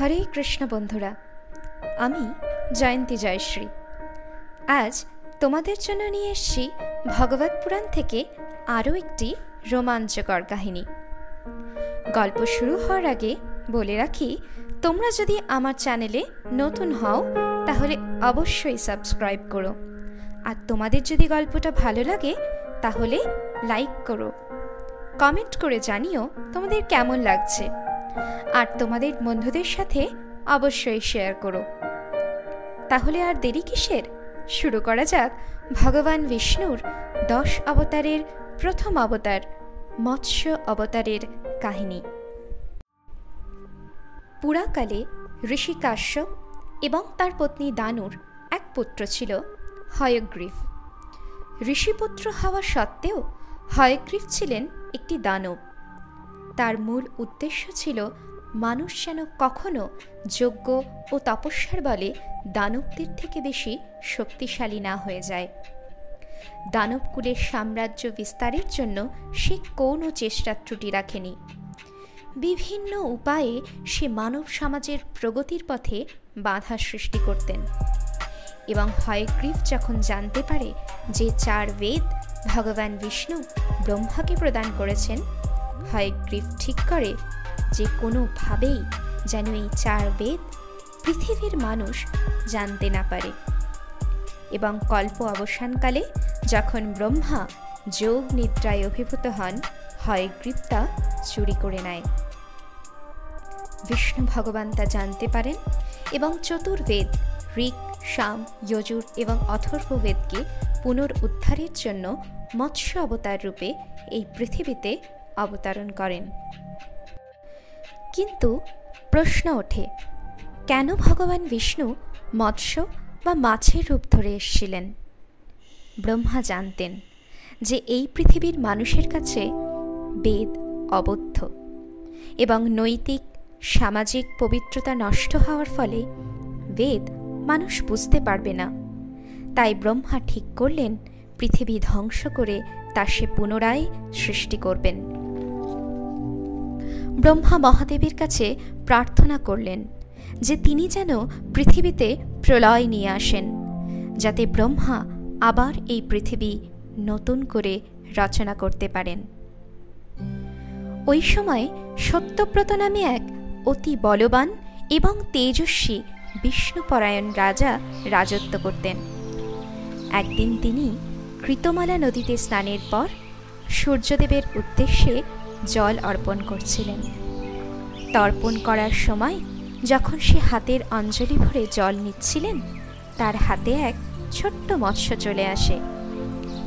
হরে কৃষ্ণ বন্ধুরা, আমি জয়ন্তী জয়শ্রী। আজ তোমাদের জন্য নিয়ে এসছি ভগবত পুরাণ থেকে আরও একটি রোমাঞ্চকর কাহিনী। গল্প শুরু হওয়ার আগে বলে রাখি, তোমরা যদি আমার চ্যানেলে নতুন হও, তাহলে অবশ্যই সাবস্ক্রাইব করো। আর তোমাদের যদি গল্পটা ভালো লাগে, তাহলে লাইক করো। কমেন্ট করে জানিও তোমাদের কেমন লাগছে। আর তোমাদের বন্ধুদের সাথে অবশ্যই শেয়ার করো। তাহলে আর দেরি কিসের? শুরু করা যাক ভগবান বিষ্ণুর দশ অবতারের প্রথম অবতার, মৎস্য অবতারের কাহিনী। পুরাকালে ঋষি কাশ্যপ এবং তার পত্নী দানুর এক পুত্র ছিল হয়গ্রীব। ঋষিপুত্র হওয়া সত্ত্বেও হয়গ্রীব ছিলেন একটি দানব। তার মূল উদ্দেশ্য ছিল মানুষ যেন কখনো যোগ্য ও তপস্যার বলে দানবদের থেকে বেশি শক্তিশালী না হয়ে যায়। দানবকুলের সাম্রাজ্য বিস্তারের জন্য সে কোনো চেষ্টা ত্রুটি রাখেনি। বিভিন্ন উপায়ে সে মানব সমাজের প্রগতির পথে বাধা সৃষ্টি করতেন। এবং হয়গ্রীব যখন জানতে পারে যে চার বেদ ভগবান বিষ্ণু ব্রহ্মাকে প্রদান করেছেন হয়গ্রীব ঠিক করে যে কোনোভাবেই যেন এই চার বেদ পৃথিবীর মানুষ জানতে না পারে। এবং কল্প অবসানকালে যখন ব্রহ্মা যোগ নিদ্রায় অভিভূত হন হয়গ্রীব তা চুরি করে নেয়। বিষ্ণু ভগবান তা জানতে পারেন এবং চতুর্বেদ, ঋক শাম যজুর এবং অথর্ববেদকে পুনরুদ্ধারের জন্য মৎস্য অবতার রূপে এই পৃথিবীতে অবতরণ করেন। কিন্তু প্রশ্ন ওঠে, কেন ভগবান বিষ্ণু মৎস্য বা মাছের রূপ ধরে এসেছিলেন? ব্রহ্মা জানতেন যে এই পৃথিবীর মানুষের কাছে বেদ অবদ্ধ এবং নৈতিক, সামাজিক পবিত্রতা নষ্ট হওয়ার ফলে বেদ মানুষ বুঝতে পারবে না। তাই ব্রহ্মা ঠিক করলেন, পৃথিবী ধ্বংস করে তা সে পুনরায় সৃষ্টি করবেন। ব্রহ্মা মহাদেবের কাছে প্রার্থনা করলেন যে তিনি যেন পৃথিবীতে প্রলয় নিয়ে আসেন, যাতে ব্রহ্মা আবার এই পৃথিবী নতুন করে রচনা করতে পারেন। ওই সময় সত্যব্রত নামে এক অতি বলবান এবং তেজস্বী বিষ্ণুপরায়ণ রাজা রাজত্ব করতেন। একদিন তিনি কৃতমালা নদীতে স্নানের পর সূর্যদেবের উদ্দেশ্যে জল অর্পণ করছিলেন। তর্পণ করার সময় যখন সে হাতের অঞ্জলি ভরে জল নিচ্ছিলেন, তার হাতে এক ছোট্ট মৎস্য চলে আসে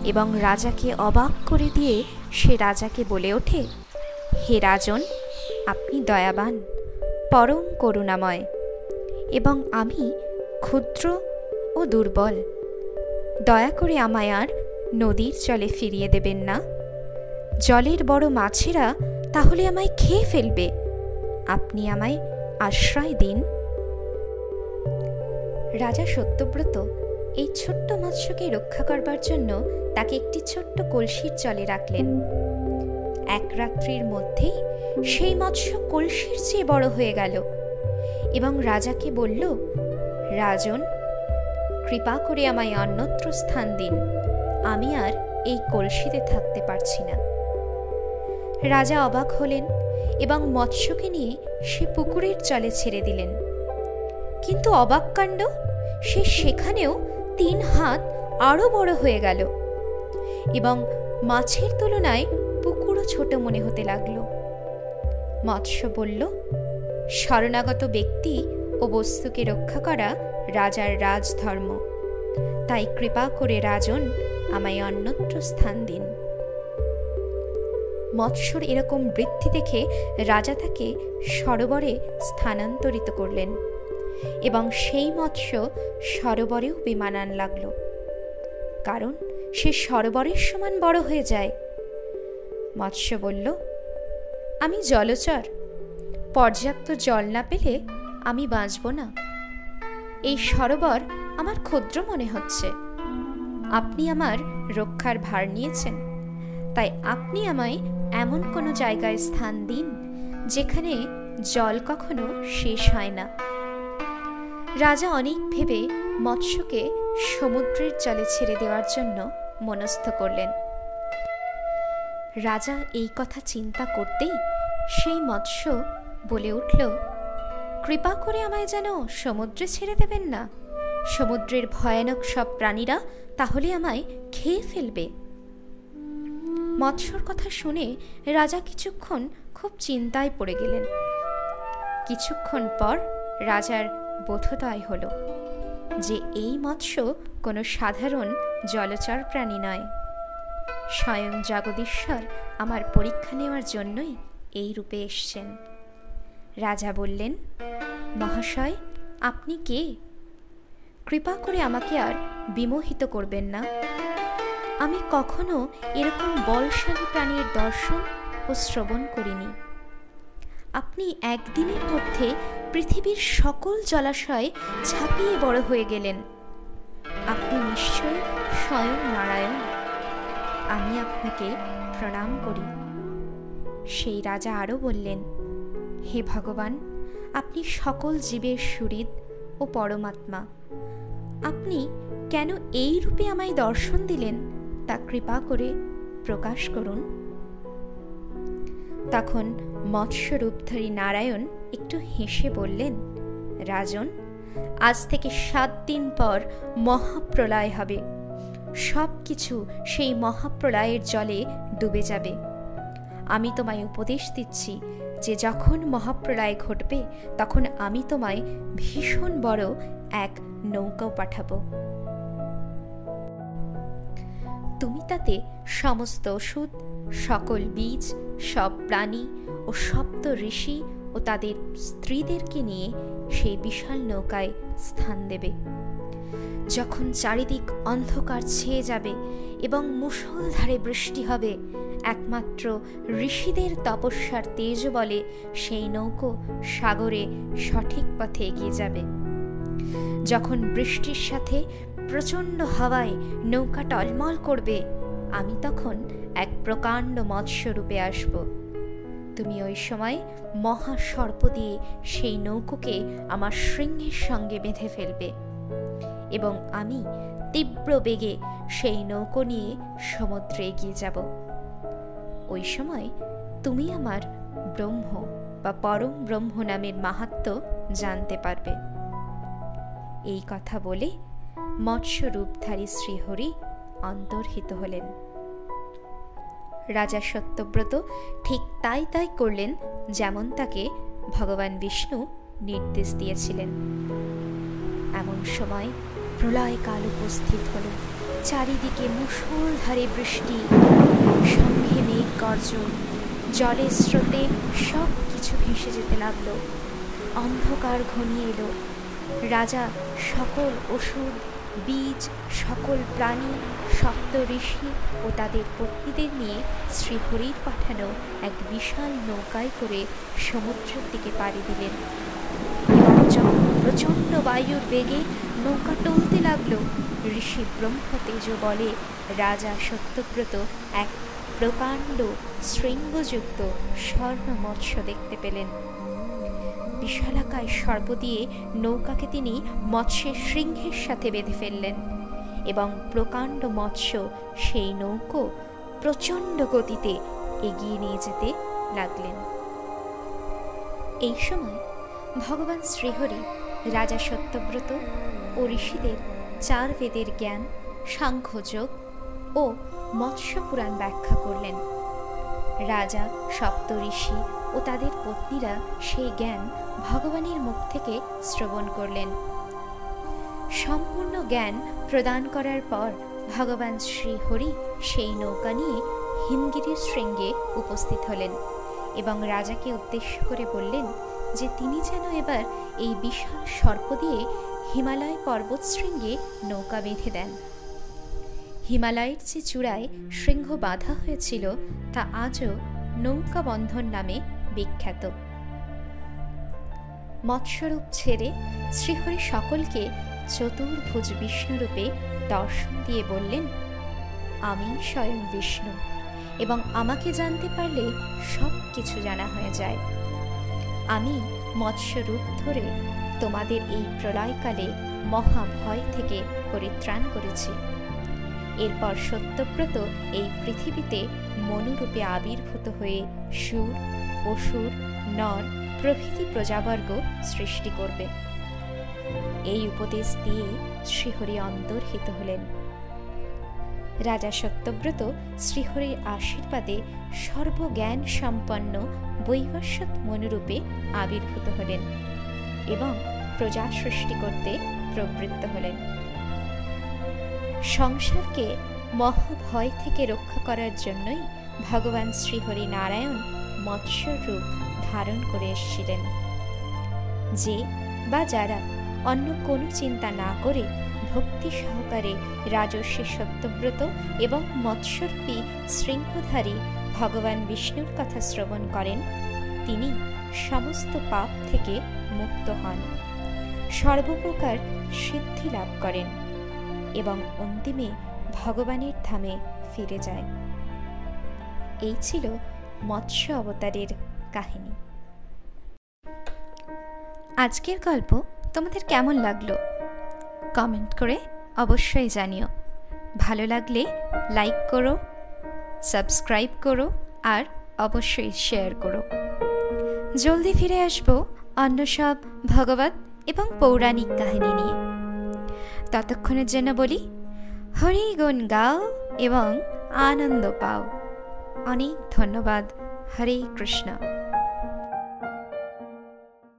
এবং রাজাকে অবাক করে দিয়ে সে রাজাকে বলে ওঠে, হে রাজন, আপনি দয়াবান, পরম করুণাময় এবং আমি ক্ষুদ্র ও দুর্বল। দয়া করে আমায় আর নদীর জলে ফিরিয়ে দেবেন না। জলের বড় মাছেরা তাহলে আমায় খেয়ে ফেলবে। আপনি আমায় আশ্রয় দিন। রাজা সত্যব্রত এই ছোট্ট মৎস্যকে রক্ষা করবার জন্য তাকে একটি ছোট্ট কলসির জলে রাখলেন। এক রাত্রির মধ্যেই সেই মৎস্য কলসির চেয়ে বড় হয়ে গেল এবং রাজাকে বলল, রাজন, কৃপা করে আমায় অন্যত্র স্থান দিন। আমি আর এই কলসিতে থাকতে পারছি না। রাজা অবাক হলেন এবং মৎস্যকে নিয়ে সে পুকুরের জলে ছেড়ে দিলেন। কিন্তু অবাক কাণ্ড, সে সেখানেও তিন হাত আরও বড় হয়ে গেল এবং মাছের তুলনায় পুকুরও ছোট মনে হতে লাগল। মৎস্য বলল, শরণাগত ব্যক্তি ও বস্তুকে রক্ষা করা রাজার রাজধর্ম। তাই কৃপা করে রাজন আমায় অন্যত্র স্থান দিন। মৎস্যর এরকম বৃদ্ধি দেখে রাজা তাকে সরোবরে স্থানান্তরিত করলেন এবং সেই মৎস্য সরোবরেও বিমানান লাগল। কারণ সে সরোবরের সমান বড় হয়ে যায়। মৎস্য বলল, আমি জলচর। পর্যাপ্ত জল না পেলে আমি বাঁচব না। এই সরোবর আমার ক্ষুদ্র মনে হচ্ছে। আপনি আমার রক্ষার ভার নিয়েছেন। তাই আপনি আমায় এমন কোনো জায়গায় স্থান দিন যেখানে জল কখনো শেষ হয় না। রাজা অনেক ভেবে মৎস্যকে সমুদ্রের জলে ছেড়ে দেওয়ার জন্য মনস্থ করলেন। রাজা এই কথা চিন্তা করতেই সেই মৎস্য বলে উঠল, কৃপা করে আমায় যেন সমুদ্রে ছেড়ে দেবেন না। সমুদ্রের ভয়ানক সব প্রাণীরা তাহলে আমায় খেয়ে ফেলবে। মৎস্যর কথা শুনে রাজা কিছুক্ষণ খুব চিন্তায় পড়ে গেলেন। কিছুক্ষণ পর রাজার বোধোদয় হল যে এই মৎস্য কোনো সাধারণ জলচর প্রাণী নয়। স্বয়ং জগদীশ্বর আমার পরীক্ষা নেওয়ার জন্যই এই রূপে এসছেন। রাজা বললেন, মহাশয়, আপনি কে? কৃপা করে আমাকে আর বিমোহিত করবেন না। আমি কখনো এরকম বলশালী প্রাণীর দর্শন ও শ্রবণ করিনি। আপনি একদিনের মধ্যে পৃথিবীর সকল জলাশয় ছাপিয়ে বড় হয়ে গেলেন। আপনি নিশ্চয় স্বয়ং নারায়ণ। আমি আপনাকে প্রণাম করি। সেই রাজা আরও বললেন, হে ভগবান, আপনি সকল জীবের সুরিদ ও পরমাত্মা। আপনি কেন এই রূপে আমায় দর্শন দিলেন? তা কৃপা করে প্রকাশ করুন। তখন মৎস্যরূপধারী নারায়ণ একটু হেসে বললেন, রাজন, আজ থেকে সাত দিন পর মহাপ্রলয় হবে। সব কিছু সেই মহাপ্রলয়ের জলে ডুবে যাবে। আমি তোমায় উপদেশ দিচ্ছি যে যখন মহাপ্রলয় ঘটবে, তখন আমি তোমায় ভীষণ বড় এক নৌকাও পাঠাবো। তুমি তাতে সমস্ত ওষুধ, সকল বীজ, সব প্রাণী ও সপ্ত ঋষি ও তাদের স্ত্রীদেরকে নিয়ে সেই বিশাল নৌকায় স্থান দেবে। যখন চারিদিক অন্ধকার ছেয়ে যাবে এবং মুষলধারে বৃষ্টি হবে, একমাত্র ঋষিদের তপস্যার তেজ বলে সেই নৌকো সাগরে সঠিক পথে এগিয়ে যাবে। যখন বৃষ্টির সাথে প্রচণ্ড হাওয়ায় নৌকা টলমল করবে, আমি তখন এক প্রকাণ্ড মৎস্যরূপে আসব। তুমি ওই সময় মহাসর্প দিয়ে সেই নৌকোকে আমার শৃঙ্গের সঙ্গে বেঁধে ফেলবে এবং আমি তীব্র বেগে সেই নৌকো নিয়ে সমুদ্রে এগিয়ে যাব। ওই সময় তুমি আমার ব্রহ্ম বা পরম ব্রহ্ম নামের মাহাত্ম জানতে পারবে। এই কথা বলে মৎস্যরূপধারী শ্রীহরি অন্তর্হিত হলেন। রাজা সত্যব্রত ঠিক তাই তাই করলেন যেমন তাকে ভগবান বিষ্ণু নির্দেশ দিয়েছিলেন। এমন সময় প্রলয়কাল উপস্থিত হল। চারিদিকে মুষলধারে বৃষ্টি। সঙ্গে মেঘ গর্জন জলের স্রোতে সব কিছু ভেসে যেতে লাগল। অন্ধকার ঘনিয়ে এলো। রাজা সকল ওষুধ, বীজ, সকল প্রাণী সপ্ত ঋষি ও তাদের পত্নীদের নিয়ে শ্রীহরির পাঠানো এক বিশাল নৌকায় করে সমুদ্রের দিকে পাড়ি দিলেন। যখন প্রচণ্ড বায়ুর বেগে নৌকা টলতে লাগল, ঋষি ব্রহ্মতেজ বলে রাজা সত্যব্রত এক প্রকাণ্ড শৃঙ্গযুক্ত স্বর্ণ মৎস্য দেখতে পেলেন। বিশালাকায় সর্প দিয়ে নৌকাকে তিনি মৎস্যের শৃঙ্গের সাথে বেঁধে ফেললেন এবং প্রকাণ্ড মৎস্য সেই নৌকো প্রচণ্ড গতিতে এগিয়ে নিয়ে যেতে লাগলেন। এই সময় ভগবান শ্রীহরি, রাজা সত্যব্রত ও ঋষিদের চার বেদের জ্ঞান, সাংখ্যযোগ ও মৎস্য পুরাণ ব্যাখ্যা করলেন। রাজা, সপ্ত ঋষি ও তাদের পত্নীরা সেই জ্ঞান ভগবানের মুখ থেকে শ্রবণ করলেন। সম্পূর্ণ জ্ঞান প্রদান করার পর ভগবান শ্রীহরি সেই নৌকা নিয়ে হিমগিরির শৃঙ্গে উপস্থিত হলেন এবং রাজাকে উদ্দেশ্য করে বললেন যে তিনি যেন এবার এই বিশাল সর্প দিয়ে হিমালয় পর্বত শৃঙ্গে নৌকা বেঁধে দেন। হিমালয়ের যে চূড়ায় শৃঙ্গ বাঁধা হয়েছিল তা আজও নৌকা বন্ধন নামে বিখ্যাত। মৎস্যরূপ ছেড়ে শ্রীহরি সকলকে চতুর্ভুজ বিষ্ণুরূপে দর্শন দিয়ে বললেন, আমি স্বয়ং বিষ্ণু এবং আমাকে জানতে পারলে সব কিছু জানা হয়ে যায়। আমি মৎস্যরূপ ধরে তোমাদের এই প্রলয়কালে মহাভয় থেকে পরিত্রাণ করেছি। এরপর সত্যব্রত এই পৃথিবীতে মনুরূপে আবির্ভূত হয়ে সুর অসুর, নর প্রভৃতি প্রজাবর্গ সৃষ্টি করবে। এই উপদেশ দিয়ে শ্রীহরি অন্তর্হিত হলেন। রাজা সত্যব্রত শ্রীহরির আশীর্বাদে সর্বজ্ঞান সম্পন্ন বৈবস্বত মনুরূপে আবির্ভূত হলেন এবং প্রজা সৃষ্টি করতে প্রবৃত্ত হলেন। সংসারকে মহাভয় থেকে রক্ষা করার জন্যই ভগবান শ্রীহরি নারায়ণ মৎস্য রূপ ধারণ করে এসেছিলেন। যে বা যারা অন্য কোনো চিন্তা না করে ভক্তি সহকারে রাজস্বী সত্যব্রত এবং মৎস্যরূপী শৃঙ্খধারী ভগবান বিষ্ণুর কথা শ্রবণ করেন, তিনি সমস্ত পাপ থেকে মুক্ত হন। সর্বপ্রকার সিদ্ধি লাভ করেন এবং অন্তিমে ভগবানের ধামে ফিরে যায়। এই ছিল মৎস্য অবতারের কাহিনী। আজকের গল্প তোমাদের কেমন লাগল? কমেন্ট করে অবশ্যই জানিও। ভালো লাগলে লাইক করো, সাবস্ক্রাইব করো আর অবশ্যই শেয়ার করো। জলদি ফিরে আসব অন্য সব ভগবত এবং পৌরাণিক কাহিনী নিয়ে। ততক্ষণের জন্য বলি হরি গুণ গাও এবং আনন্দ পাও। অনেক ধন্যবাদ। হরে কৃষ্ণ।